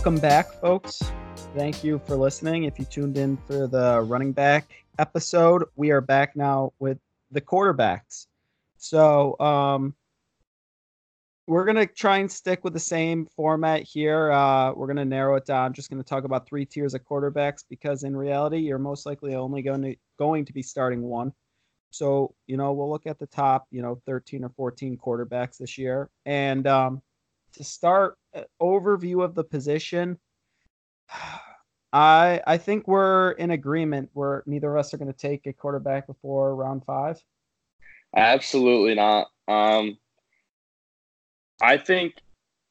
Welcome back, folks. Thank you for listening. If you tuned in for the running back episode, we are back now with the quarterbacks. So, um, we're gonna try and stick with the same format here. Uh, we're gonna narrow it down. Just gonna talk about three tiers of quarterbacks because in reality, you're most likely only going to going to be starting one. So you know we'll look at the top, you know, 13 or 14 quarterbacks this year. And um, to start, uh, overview of the position. I I think we're in agreement where neither of us are going to take a quarterback before round five. Absolutely not. Um, I think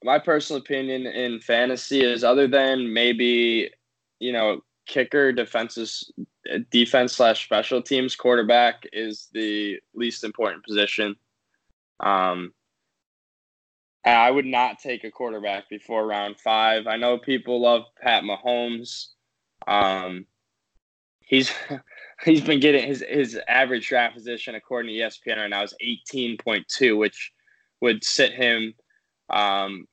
my personal opinion in fantasy is other than maybe, you know, kicker, defenses, defense slash special teams, quarterback is the least important position. Um, I would not take a quarterback before round five. I know people love Pat Mahomes. Um, he's he's been getting his his average draft position according to ESPN right now is eighteen point two, which would sit him um,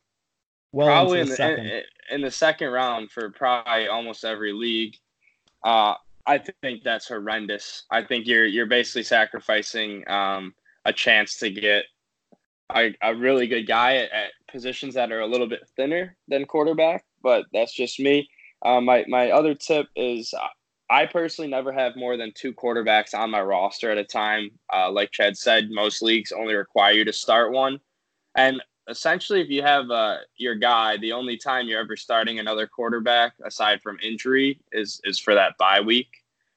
well probably in the, in, in, the second round for probably almost every league. Uh, I think that's horrendous. I think you're you're basically sacrificing um, a chance to get a, a really good guy at, at, positions that are a little bit thinner than quarterback. But that's just me. Uh, my my other tip is I personally never have more than two quarterbacks on my roster at a time. Uh, like Chad said, most leagues only require you to start one. And essentially, if you have uh, your guy, the only time you're ever starting another quarterback aside from injury is is for that bye week.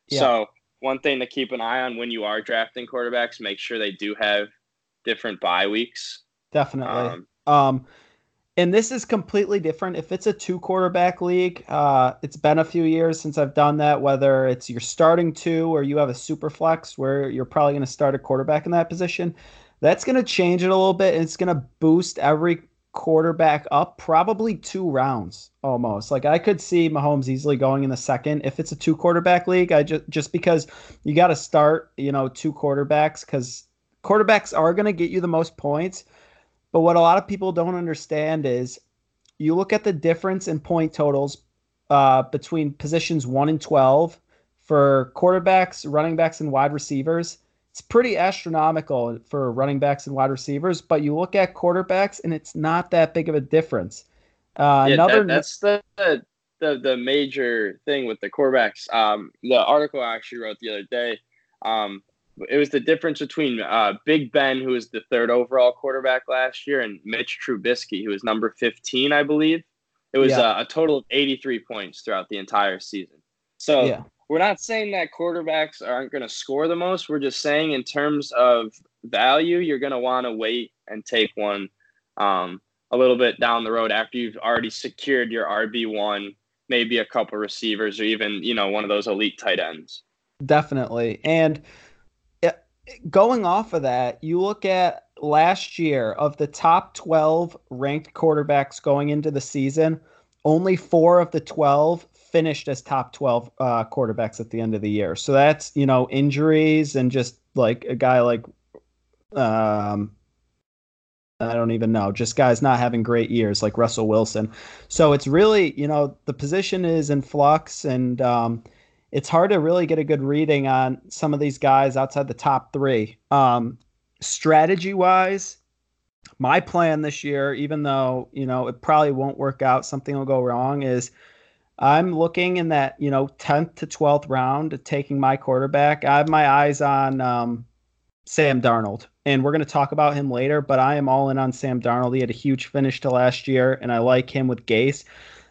Yeah. So one thing to keep an eye on when you are drafting quarterbacks, make sure they do have different bye weeks. Definitely. Um, um and this is completely different. If it's a two quarterback league, uh, it's been a few years since I've done that. Whether it's you're starting two or you have a super flex where you're probably going to start a quarterback in that position, that's going to change it a little bit. And it's going to boost every quarterback up probably two rounds almost. Like I could see Mahomes easily going in the second if it's a two quarterback league. I just just because you got to start, you know, two quarterbacks because quarterbacks are going to get you the most points but what a lot of people don't understand is you look at the difference in point totals uh, between positions 1 and 12 for quarterbacks, running backs, and wide receivers. It's pretty astronomical for running backs and wide receivers, but you look at quarterbacks and it's not that big of a difference. Uh, yeah, another that, that's the, the the major thing with the quarterbacks. Um, the article I actually wrote the other day. Um, it was the difference between uh, Big Ben, who was the third overall quarterback last year, and Mitch Trubisky, who was number 15, I believe. It was yeah. uh, a total of 83 points throughout the entire season. So yeah. we're not saying that quarterbacks aren't going to score the most. We're just saying in terms of value, you're going to want to wait and take one um, a little bit down the road after you've already secured your RB one, maybe a couple receivers, or even you know one of those elite tight ends. Definitely, and going off of that, you look at last year of the top 12 ranked quarterbacks going into the season, only four of the 12 finished as top 12 uh, quarterbacks at the end of the year. So that's, you know, injuries and just like a guy like, um, I don't even know, just guys not having great years like Russell Wilson. So it's really, you know, the position is in flux and, um, it's hard to really get a good reading on some of these guys outside the top three. Um, strategy wise, my plan this year, even though you know it probably won't work out, something will go wrong, is I'm looking in that you know 10th to 12th round, taking my quarterback. I have my eyes on um, Sam Darnold, and we're going to talk about him later. But I am all in on Sam Darnold. He had a huge finish to last year, and I like him with Gase.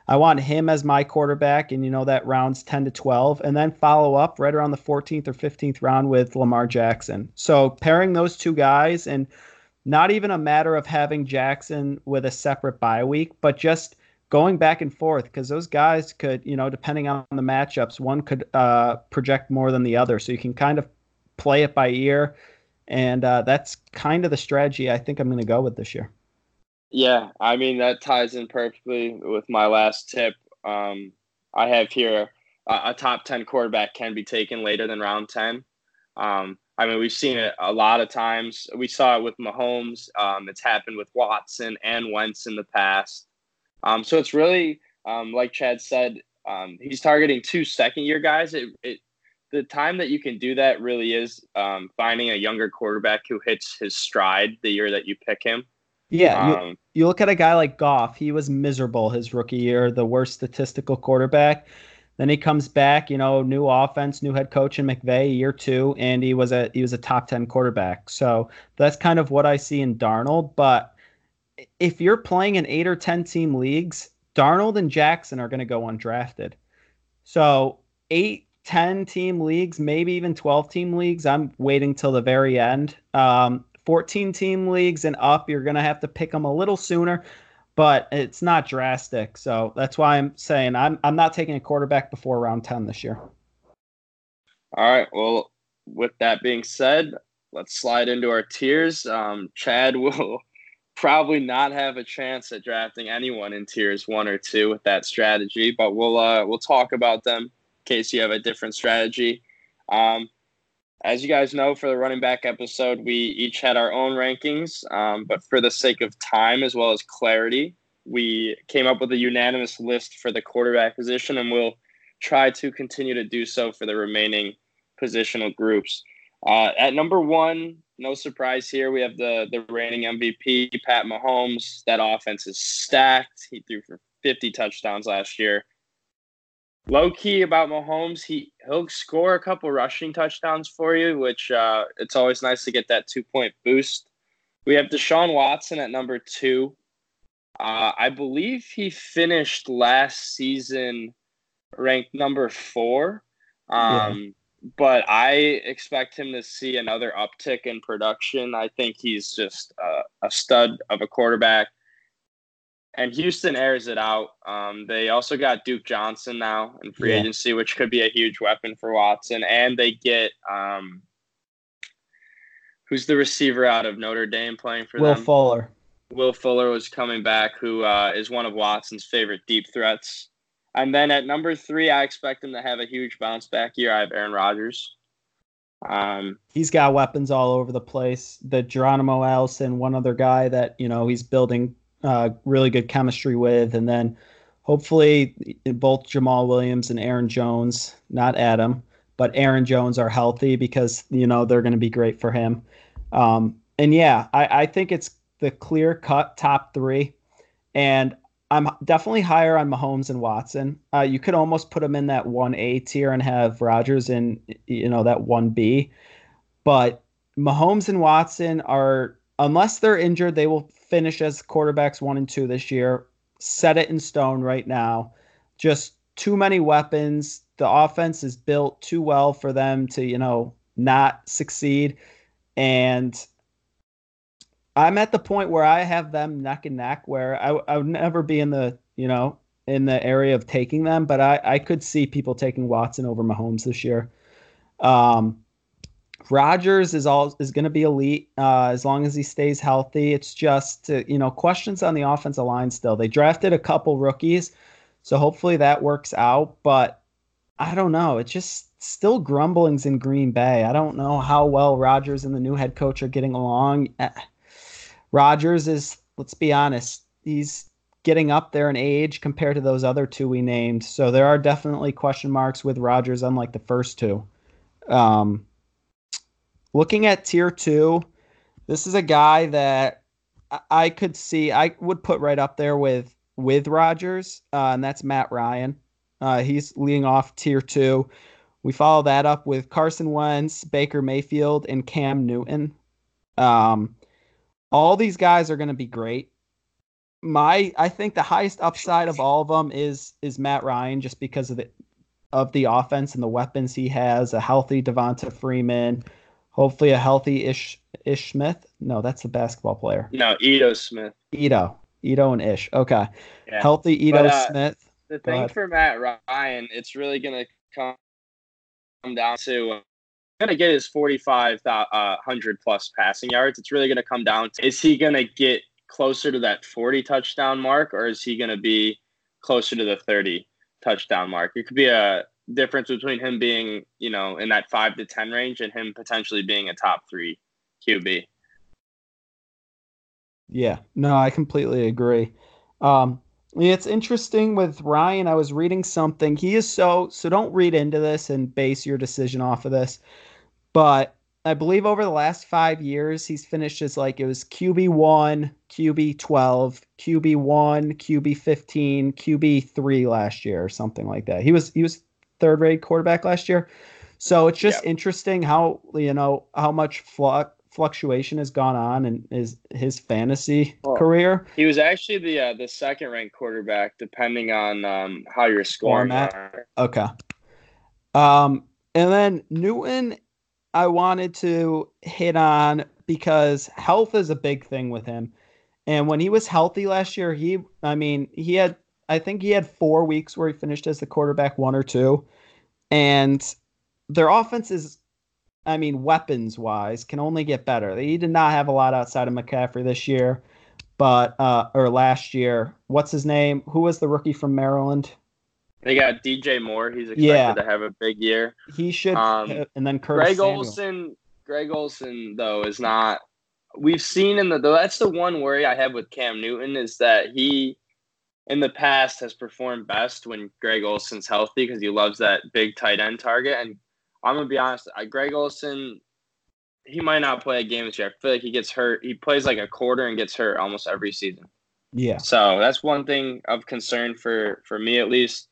I want him as my quarterback, and you know that rounds 10 to 12, and then follow up right around the 14th or 15th round with Lamar Jackson. So pairing those two guys, and not even a matter of having Jackson with a separate bye week, but just going back and forth because those guys could, you know, depending on the matchups, one could uh, project more than the other. So you can kind of play it by ear. And uh, that's kind of the strategy I think I'm going to go with this year. Yeah, I mean that ties in perfectly with my last tip. Um, I have here uh, a top 10 quarterback can be taken later than round 10. Um, I mean, we've seen it a lot of times. We saw it with Mahomes. Um, it's happened with Watson and Wentz in the past. Um, so it's really, um, like Chad said, um, he's targeting two second year guys. It, it, the time that you can do that really is um, finding a younger quarterback who hits his stride the year that you pick him. Yeah, you, um, you look at a guy like Goff. He was miserable his rookie year, the worst statistical quarterback. Then he comes back, you know, new offense, new head coach in McVay, year two, and he was a he was a top ten quarterback. So that's kind of what I see in Darnold. But if you're playing in eight or ten team leagues, Darnold and Jackson are going to go undrafted. So eight 10 team leagues, maybe even 12 team leagues. I'm waiting till the very end. Um, 14 team leagues and up, you're going to have to pick them a little sooner, but it's not drastic. So that's why I'm saying I'm, I'm not taking a quarterback before round 10 this year. All right. Well, with that being said, let's slide into our tiers. Um, Chad will probably not have a chance at drafting anyone in tiers one or two with that strategy, but we'll uh, we'll talk about them in case you have a different strategy. Um, as you guys know, for the running back episode, we each had our own rankings, um, but for the sake of time as well as clarity, we came up with a unanimous list for the quarterback position, and we'll try to continue to do so for the remaining positional groups. Uh, at number one, no surprise here, we have the the reigning MVP, Pat Mahomes. That offense is stacked. He threw for 50 touchdowns last year low key about Mahomes, he he'll score a couple rushing touchdowns for you, which uh, it's always nice to get that two point boost. We have Deshaun Watson at number two. Uh, I believe he finished last season ranked number four. Um, yeah. But I expect him to see another uptick in production. I think he's just uh, a stud of a quarterback and Houston airs it out. Um, they also got Duke Johnson now in free yeah. agency, which could be a huge weapon for Watson. And they get um, who's the receiver out of Notre Dame playing for Will them? Will Fuller. Will Fuller was coming back, who uh, is one of Watson's favorite deep threats. And then at number three, I expect him to have a huge bounce back year. I have Aaron Rodgers. Um, he's got weapons all over the place. The Geronimo Allison, one other guy that you know he's building uh, really good chemistry with, and then hopefully both Jamaal Williams and Aaron Jones, not Adam, but Aaron Jones are healthy because you know they're going to be great for him. Um, and yeah, I, I think it's the clear cut top three, and I'm definitely higher on Mahomes and Watson. Uh, you could almost put them in that one A tier and have Rodgers in you know that one B, but Mahomes and Watson are unless they're injured, they will finish as quarterbacks one and two this year. Set it in stone right now. Just too many weapons. The offense is built too well for them to, you know, not succeed. And I'm at the point where I have them neck and neck where I, I would never be in the, you know, in the area of taking them, but I, I could see people taking Watson over Mahomes this year. Um, Rodgers is all is going to be elite uh, as long as he stays healthy. It's just uh, you know questions on the offensive line still. They drafted a couple rookies, so hopefully that works out. But I don't know. It's just still grumblings in Green Bay. I don't know how well Rodgers and the new head coach are getting along. Eh, Rodgers is let's be honest, he's getting up there in age compared to those other two we named. So there are definitely question marks with Rodgers, unlike the first two. Um, looking at tier two, this is a guy that I could see I would put right up there with with Rodgers, uh, and that's Matt Ryan. Uh, he's leading off tier two. We follow that up with Carson Wentz, Baker Mayfield, and Cam Newton. Um, all these guys are going to be great. My, I think the highest upside of all of them is is Matt Ryan, just because of the of the offense and the weapons he has. A healthy Devonta Freeman, Hopefully, a healthy Ish Ish Smith. No, that's the basketball player. No, Ito Smith. Ito, Ito and Ish. Okay, yeah. healthy Ito but, uh, Smith. The thing for Matt Ryan, it's really gonna come down to uh, going to get his 45 uh, 100 plus passing yards. It's really going to come down to is he going to get closer to that 40 touchdown mark or is he going to be closer to the 30? touchdown mark. It could be a difference between him being, you know, in that five to ten range and him potentially being a top three QB. Yeah, no, I completely agree. Um, it's interesting with Ryan. I was reading something. He is so so. Don't read into this and base your decision off of this. But I believe over the last five years, he's finished as like it was QB one, QB twelve, QB one, QB fifteen, QB three last year or something like that. He was he was third rate quarterback last year. So it's just yep. interesting how you know how much flux fluctuation has gone on in his his fantasy well, career. He was actually the uh, the second ranked quarterback, depending on um, how you're scoring. Okay. Um, and then Newton, I wanted to hit on because health is a big thing with him. And when he was healthy last year, he, I mean, he had, I think he had four weeks where he finished as the quarterback one or two. And their offense is I mean, weapons wise, can only get better. They did not have a lot outside of McCaffrey this year, but uh, or last year. What's his name? Who was the rookie from Maryland? They got DJ Moore. He's expected yeah. to have a big year. He should. Um, and then Curtis Greg Samuel. Olsen. Greg Olsen though is not. We've seen in the that's the one worry I have with Cam Newton is that he in the past has performed best when Greg Olsen's healthy because he loves that big tight end target and I'm gonna be honest. I, Greg Olsen, he might not play a game this year. I feel like he gets hurt. He plays like a quarter and gets hurt almost every season. Yeah. So that's one thing of concern for for me at least.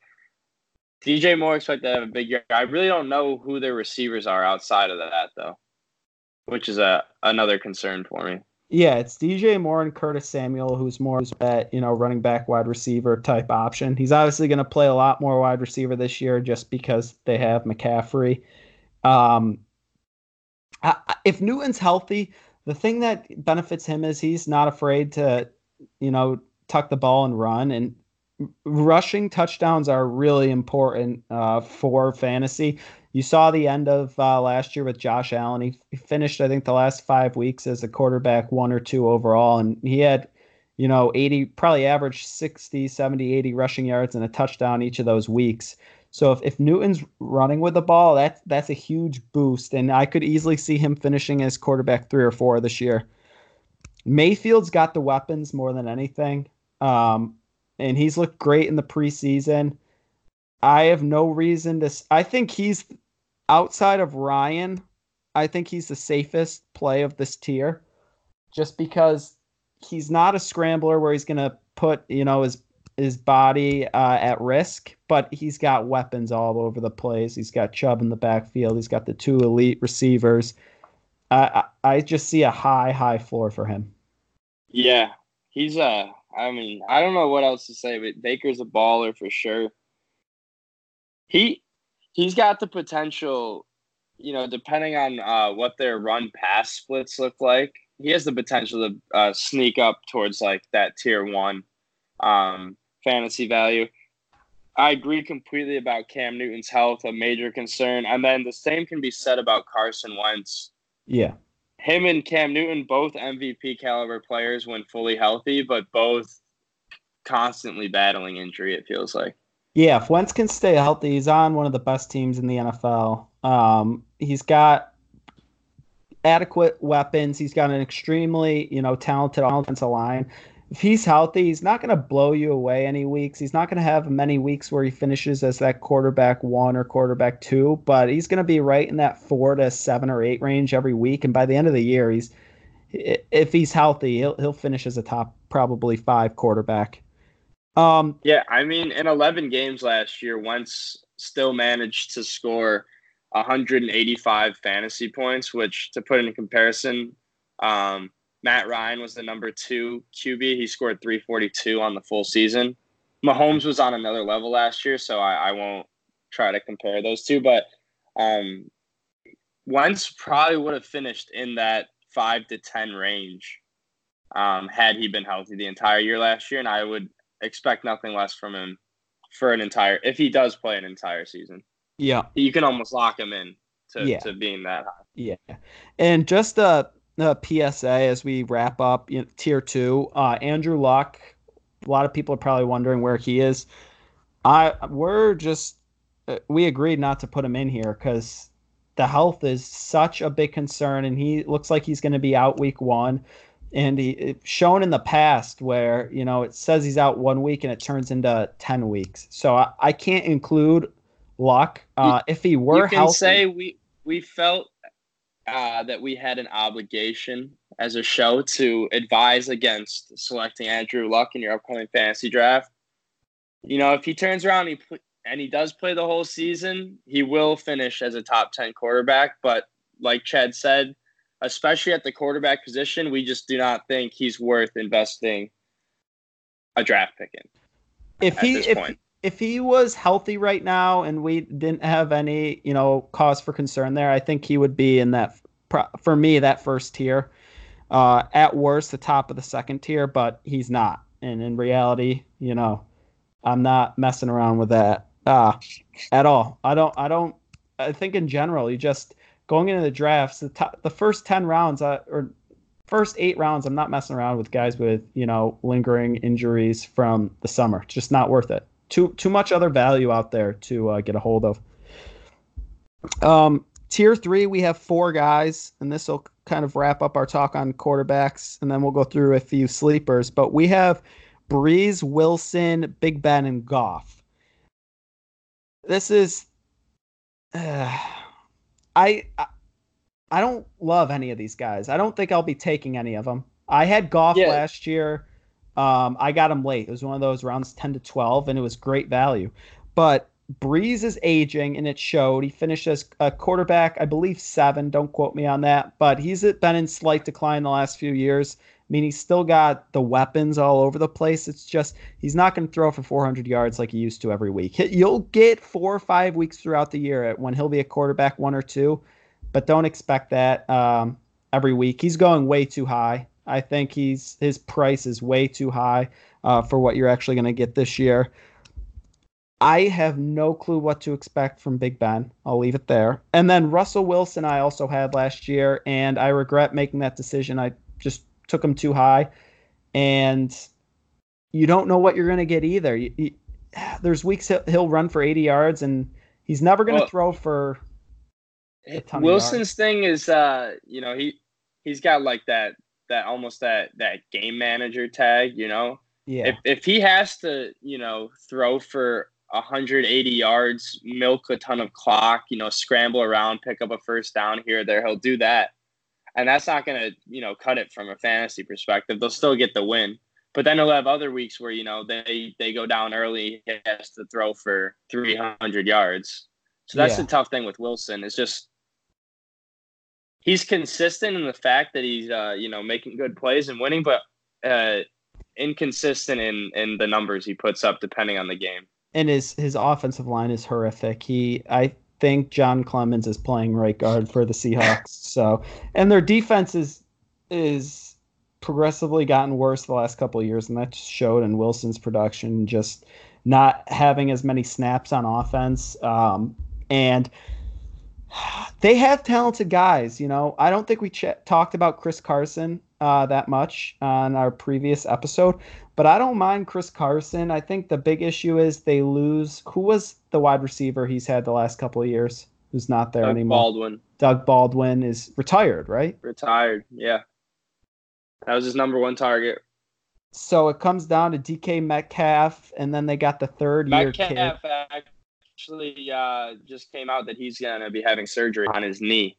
DJ Moore expected to have a big year. I really don't know who their receivers are outside of that though, which is a another concern for me. Yeah, it's DJ Moore and Curtis Samuel, who's more at you know running back, wide receiver type option. He's obviously going to play a lot more wide receiver this year just because they have McCaffrey. Um, I, if Newton's healthy, the thing that benefits him is he's not afraid to, you know, tuck the ball and run. And rushing touchdowns are really important uh, for fantasy. You saw the end of uh, last year with Josh Allen. He, he, finished, I think, the last five weeks as a quarterback one or two overall, and he had, you know, 80, probably averaged 60, 70, 80 rushing yards and a touchdown each of those weeks. So if, if Newton's running with the ball, that's that's a huge boost, and I could easily see him finishing as quarterback three or four this year. Mayfield's got the weapons more than anything, um, and he's looked great in the preseason. I have no reason to. I think he's outside of Ryan. I think he's the safest play of this tier, just because he's not a scrambler where he's going to put you know his his body uh, at risk, but he's got weapons all over the place. He's got Chubb in the backfield. He's got the two elite receivers. I I just see a high high floor for him. Yeah, he's a. Uh, I mean, I don't know what else to say, but Baker's a baller for sure. He he's got the potential. You know, depending on uh, what their run pass splits look like, he has the potential to uh, sneak up towards like that tier one. Um, fantasy value. I agree completely about Cam Newton's health, a major concern. And then the same can be said about Carson Wentz. Yeah. Him and Cam Newton, both MVP caliber players when fully healthy, but both constantly battling injury, it feels like. Yeah, if Wentz can stay healthy, he's on one of the best teams in the NFL. Um, he's got adequate weapons. He's got an extremely, you know, talented offensive line if he's healthy, he's not going to blow you away any weeks. He's not going to have many weeks where he finishes as that quarterback one or quarterback two, but he's going to be right in that four to seven or eight range every week. And by the end of the year, he's if he's healthy, he'll he'll finish as a top probably five quarterback. Um, yeah, I mean, in 11 games last year, Wentz still managed to score 185 fantasy points, which to put in comparison, um, Matt Ryan was the number two QB. He scored 342 on the full season. Mahomes was on another level last year, so I, I won't try to compare those two. But um, Wentz probably would have finished in that five to 10 range um, had he been healthy the entire year last year. And I would expect nothing less from him for an entire, if he does play an entire season. Yeah. You can almost lock him in to, yeah. to being that high. Yeah. And just a, uh, PSA as we wrap up you know, tier two. Uh, Andrew Luck. A lot of people are probably wondering where he is. I we're just uh, we agreed not to put him in here because the health is such a big concern, and he looks like he's going to be out week one. And he shown in the past where you know it says he's out one week and it turns into ten weeks. So I, I can't include Luck. Uh, if he were you can healthy, say we we felt uh, that we had an obligation as a show to advise against selecting Andrew Luck in your upcoming fantasy draft. You know, if he turns around and he, and he does play the whole season, he will finish as a top 10 quarterback. But like Chad said, especially at the quarterback position, we just do not think he's worth investing a draft pick in. if he if, if he was healthy right now and we didn't have any you know cause for concern there, I think he would be in that for me that first tier. Uh, at worst, the top of the second tier, but he's not. And in reality, you know, I'm not messing around with that uh, at all. I don't. I don't. I think in general, you just going into the drafts, the top, the first ten rounds, uh, or first eight rounds, I'm not messing around with guys with you know lingering injuries from the summer. It's just not worth it. Too too much other value out there to uh, get a hold of. Um, tier three, we have four guys, and this will kind of wrap up our talk on quarterbacks, and then we'll go through a few sleepers. But we have Brees, Wilson, Big Ben, and Goff. This is, uh, I, I don't love any of these guys. I don't think I'll be taking any of them. I had Goff yeah. last year. Um, I got him late. It was one of those rounds ten to twelve, and it was great value. But Brees is aging, and it showed. He finished as a quarterback, I believe seven. Don't quote me on that, but he's been in slight decline the last few years. I mean, he's still got the weapons all over the place. It's just he's not going to throw for 400 yards like he used to every week. You'll get four or five weeks throughout the year when he'll be a quarterback one or two, but don't expect that um, every week. He's going way too high. I think he's his price is way too high uh, for what you're actually going to get this year. I have no clue what to expect from Big Ben. I'll leave it there. And then Russell Wilson, I also had last year, and I regret making that decision. I just took him too high, and you don't know what you're going to get either. You, you, there's weeks he'll run for 80 yards, and he's never going to well, throw for. Wilson's thing is, uh, you know, he he's got like that that almost that that game manager tag, you know. Yeah. If if he has to, you know, throw for 180 yards, milk a ton of clock, you know, scramble around, pick up a first down here or there. He'll do that. And that's not going to, you know, cut it from a fantasy perspective. They'll still get the win. But then he'll have other weeks where, you know, they, they go down early. He has to throw for 300 yards. So that's yeah. the tough thing with Wilson is just he's consistent in the fact that he's, uh, you know, making good plays and winning, but uh, inconsistent in, in the numbers he puts up depending on the game and his his offensive line is horrific. He I think John Clemens is playing right guard for the Seahawks. So and their defense is is progressively gotten worse the last couple of years, and that showed in Wilson's production. Just not having as many snaps on offense, um, and they have talented guys. You know, I don't think we ch- talked about Chris Carson uh, that much on our previous episode, but I don't mind Chris Carson. I think the big issue is they lose. Who was the wide receiver he's had the last couple of years? Who's not there anymore. Doug anymore? Baldwin. Doug Baldwin is retired, right? Retired. Yeah. That was his number one target. So it comes down to DK Metcalf, and then they got the third Metcalf year kid. Metcalf actually uh, just came out that he's gonna be having surgery on his knee.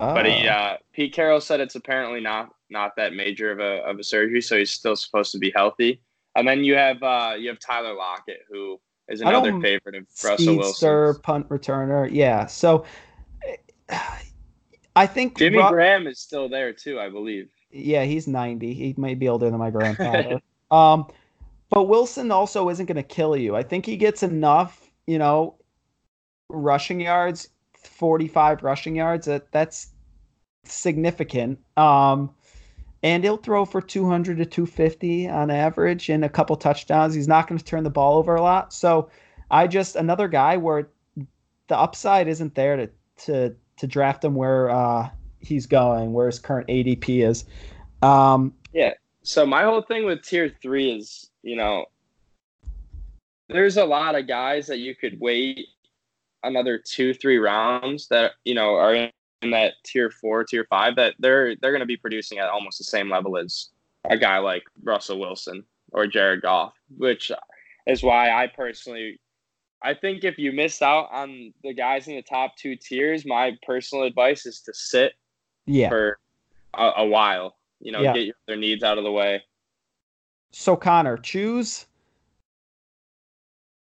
Oh. But he, uh, Pete Carroll said it's apparently not not that major of a of a surgery, so he's still supposed to be healthy. And then you have uh, you have Tyler Lockett, who is another favorite of Russell Wilson. Sir, punt returner, yeah. So I think Jimmy Ru- Graham is still there too, I believe. Yeah, he's ninety. He might be older than my grandfather. um, but Wilson also isn't going to kill you. I think he gets enough, you know, rushing yards, forty-five rushing yards. That that's significant. Um, and he'll throw for 200 to 250 on average and a couple touchdowns. He's not going to turn the ball over a lot. So I just another guy where the upside isn't there to to to draft him where uh, he's going, where his current ADP is. Um, yeah. So my whole thing with tier three is, you know, there's a lot of guys that you could wait another two, three rounds that you know are in, that tier four, tier five that they're they're going to be producing at almost the same level as a guy like Russell Wilson or Jared Goff, which is why I personally I think if you miss out on the guys in the top two tiers, my personal advice is to sit Yeah. for a, a while. You know, Yeah. get your needs out of the way. So Connor, choose.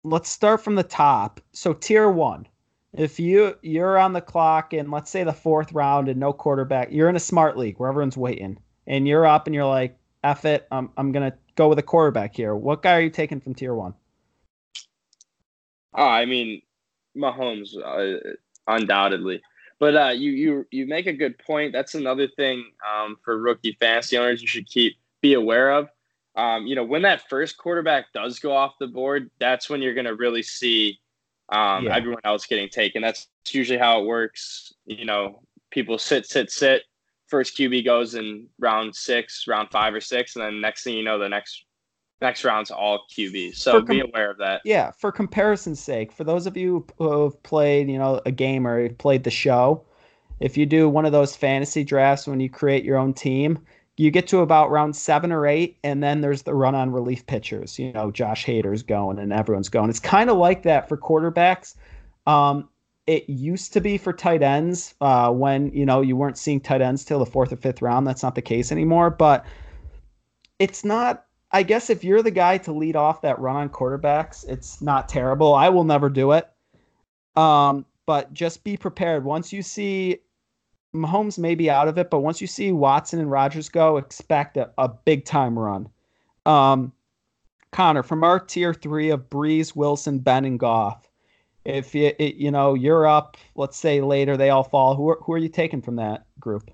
Let's start from the top. So tier one. If you you're on the clock and let's say the fourth round and no quarterback, you're in a smart league where everyone's waiting, and you're up and you're like, "F it, I'm I'm gonna go with a quarterback here." What guy are you taking from tier one? Oh, I mean, Mahomes, uh, undoubtedly. But uh, you you you make a good point. That's another thing um, for rookie fantasy owners you should keep be aware of. Um, you know, when that first quarterback does go off the board, that's when you're going to really see um, Yeah. everyone else getting taken. That's usually how it works. You know, people sit, sit, sit. First QB goes in round six, round five or six, and then next thing you know, the next next round's all QB. So For be aware of that. Yeah, for comparison's sake, for those of you who have played, you know, a game or played the show, if you do one of those fantasy drafts when you create your own team, you get to about round seven or eight, and then there's the run on relief pitchers. You know, Josh Hader's going and everyone's going. It's kind of like that for quarterbacks. Um, it used to be for tight ends uh, when you know you weren't seeing tight ends till the fourth or fifth round. That's not the case anymore. But it's not. I guess if you're the guy to lead off that run on quarterbacks, it's not terrible. I will never do it. Um, but just be prepared. Once you see Mahomes may be out of it, but once you see Watson and Rodgers go, expect a, a big time run. Um, Connor, from our tier three of Brees, Wilson, Ben, and Goff, if you it, you know you're up, let's say later they all fall. Who are, who are you taking from that group?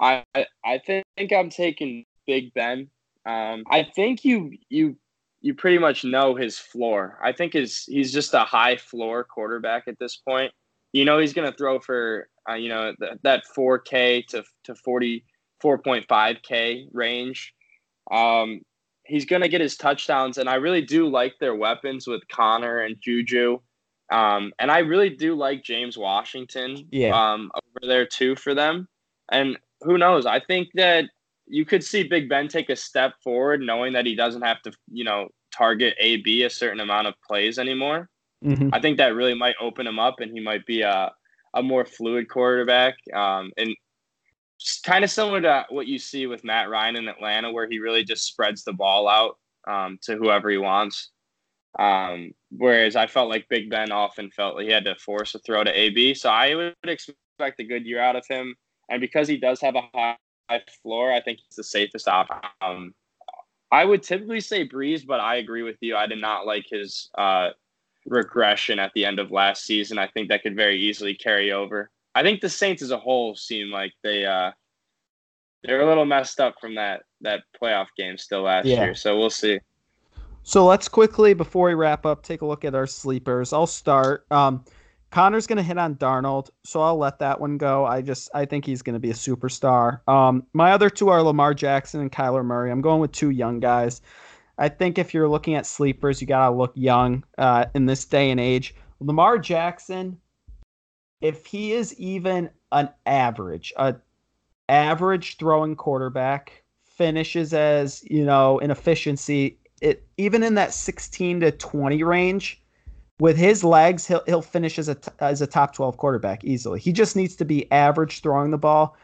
I I think I'm taking Big Ben. Um, I think you you you pretty much know his floor. I think his he's just a high floor quarterback at this point. You know he's going to throw for uh, you know th- that 4K to to 44.5K range. Um, he's going to get his touchdowns, and I really do like their weapons with Conner and Juju. Um, and I really do like James Washington Yeah. um, over there too for them. And who knows? I think that you could see Big Ben take a step forward, knowing that he doesn't have to, you know, target AB a certain amount of plays anymore. Mm-hmm. I think that really might open him up, and he might be a a more fluid quarterback. Um, and kind of similar to what you see with Matt Ryan in Atlanta, where he really just spreads the ball out um, to whoever he wants. Um, whereas I felt like Big Ben often felt like he had to force a throw to AB. So I would expect a good year out of him. And because he does have a high floor, I think he's the safest option. Um, I would typically say Brees, but I agree with you. I did not like his uh, regression at the end of last season. I think that could very easily carry over. I think the Saints as a whole seem like they uh, they're a little messed up from that that playoff game still last Yeah. year. So we'll see. So let's quickly, before we wrap up, take a look at our sleepers. I'll start. Um, Connor's going to hit on Darnold, so I'll let that one go. I just I think he's going to be a superstar. Um, my other two are Lamar Jackson and Kyler Murray. I'm going with two young guys. I think if you're looking at sleepers, you got to look young uh, in this day and age. Lamar Jackson, if he is even an average, a average throwing quarterback, finishes as you know in efficiency, it even in that 16 to 20 range. With his legs, he'll he'll finish as a as a top 12 quarterback easily. He just needs to be average throwing the ball.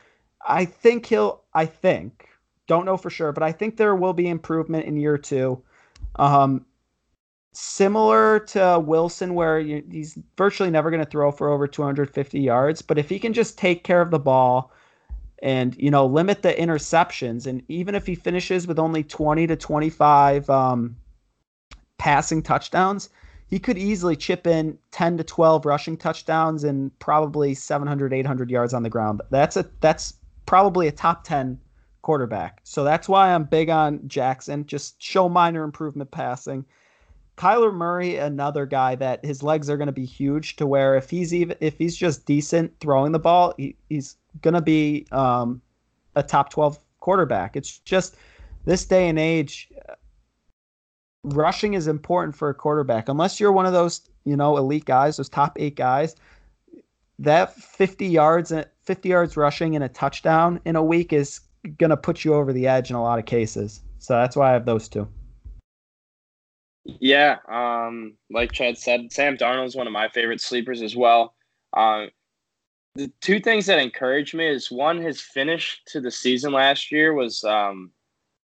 I think he'll. I think don't know for sure, but I think there will be improvement in year two. Um, similar to Wilson, where you, he's virtually never going to throw for over 250 yards, but if he can just take care of the ball and you know limit the interceptions, and even if he finishes with only 20 to 25 um, passing touchdowns, he could easily chip in 10 to 12 rushing touchdowns and probably 700 800 yards on the ground. That's a that's probably a top 10 quarterback. So that's why I'm big on Jackson. Just show minor improvement passing. Kyler Murray, another guy that his legs are going to be huge to where if he's even if he's just decent throwing the ball, he, he's going to be um, a top 12 quarterback. It's just this day and age rushing is important for a quarterback. Unless you're one of those, you know, elite guys, those top eight guys, that 50 yards 50 yards rushing and a touchdown in a week is going to put you over the edge in a lot of cases. So that's why I have those two. Yeah, um, like Chad said, Sam Darnold is one of my favorite sleepers as well. Um, the two things that encourage me is one, his finish to the season last year was um,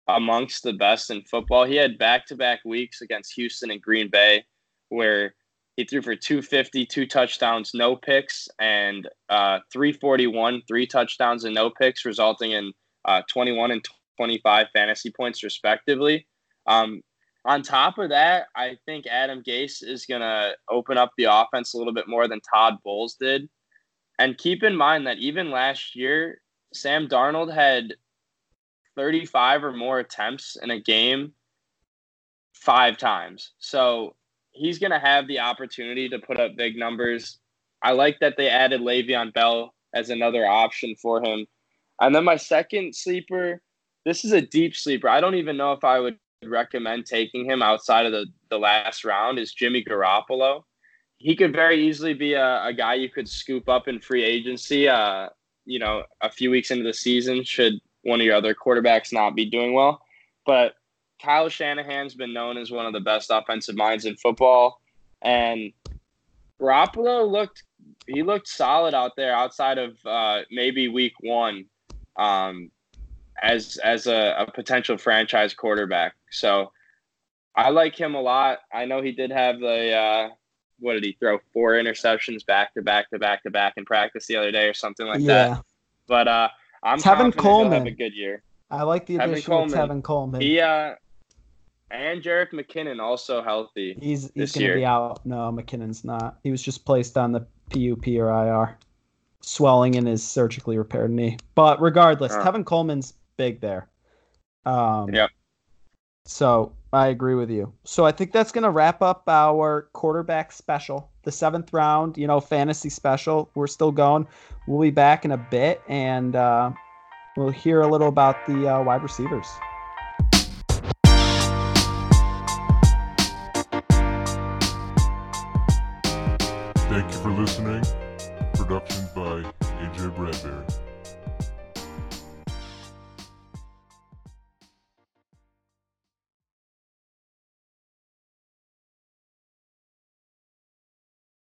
amongst the best in football. He had back to back weeks against Houston and Green Bay where he threw for 250, two touchdowns, no picks, and uh, 341, three touchdowns and no picks, resulting in uh, 21 and 25 fantasy points, respectively. Um, on top of that, I think Adam Gase is going to open up the offense a little bit more than Todd Bowles did. And keep in mind that even last year, Sam Darnold had 35 or more attempts in a game five times. So he's going to have the opportunity to put up big numbers. I like that they added Le'Veon Bell as another option for him. And then my second sleeper, this is a deep sleeper. I don't even know if I would recommend taking him outside of the, the last round is Jimmy Garoppolo. He could very easily be a, a guy you could scoop up in free agency, uh, you know, a few weeks into the season should one of your other quarterbacks not be doing well. But Kyle Shanahan's been known as one of the best offensive minds in football, and Garoppolo looked he looked solid out there outside of uh, maybe week one um, as as a, a, potential franchise quarterback. So I like him a lot. I know he did have the uh, what did he throw four interceptions back to back to back to back in practice the other day or something like yeah. that. But uh, I'm Tevin Coleman have a good year. I like the addition Tevin Coleman. of Tevin Coleman. He uh, and Jerick McKinnon also healthy. He's he's going to be out. No, McKinnon's not. He was just placed on the PUP or IR, swelling in his surgically repaired knee. But regardless, oh. Tevin Coleman's big there. Um, yeah. So I agree with you. So I think that's going to wrap up our quarterback special, the seventh round, you know, fantasy special. We're still going. We'll be back in a bit and uh, we'll hear a little about the uh, wide receivers. Thank you for listening. Production by AJ Bradbury.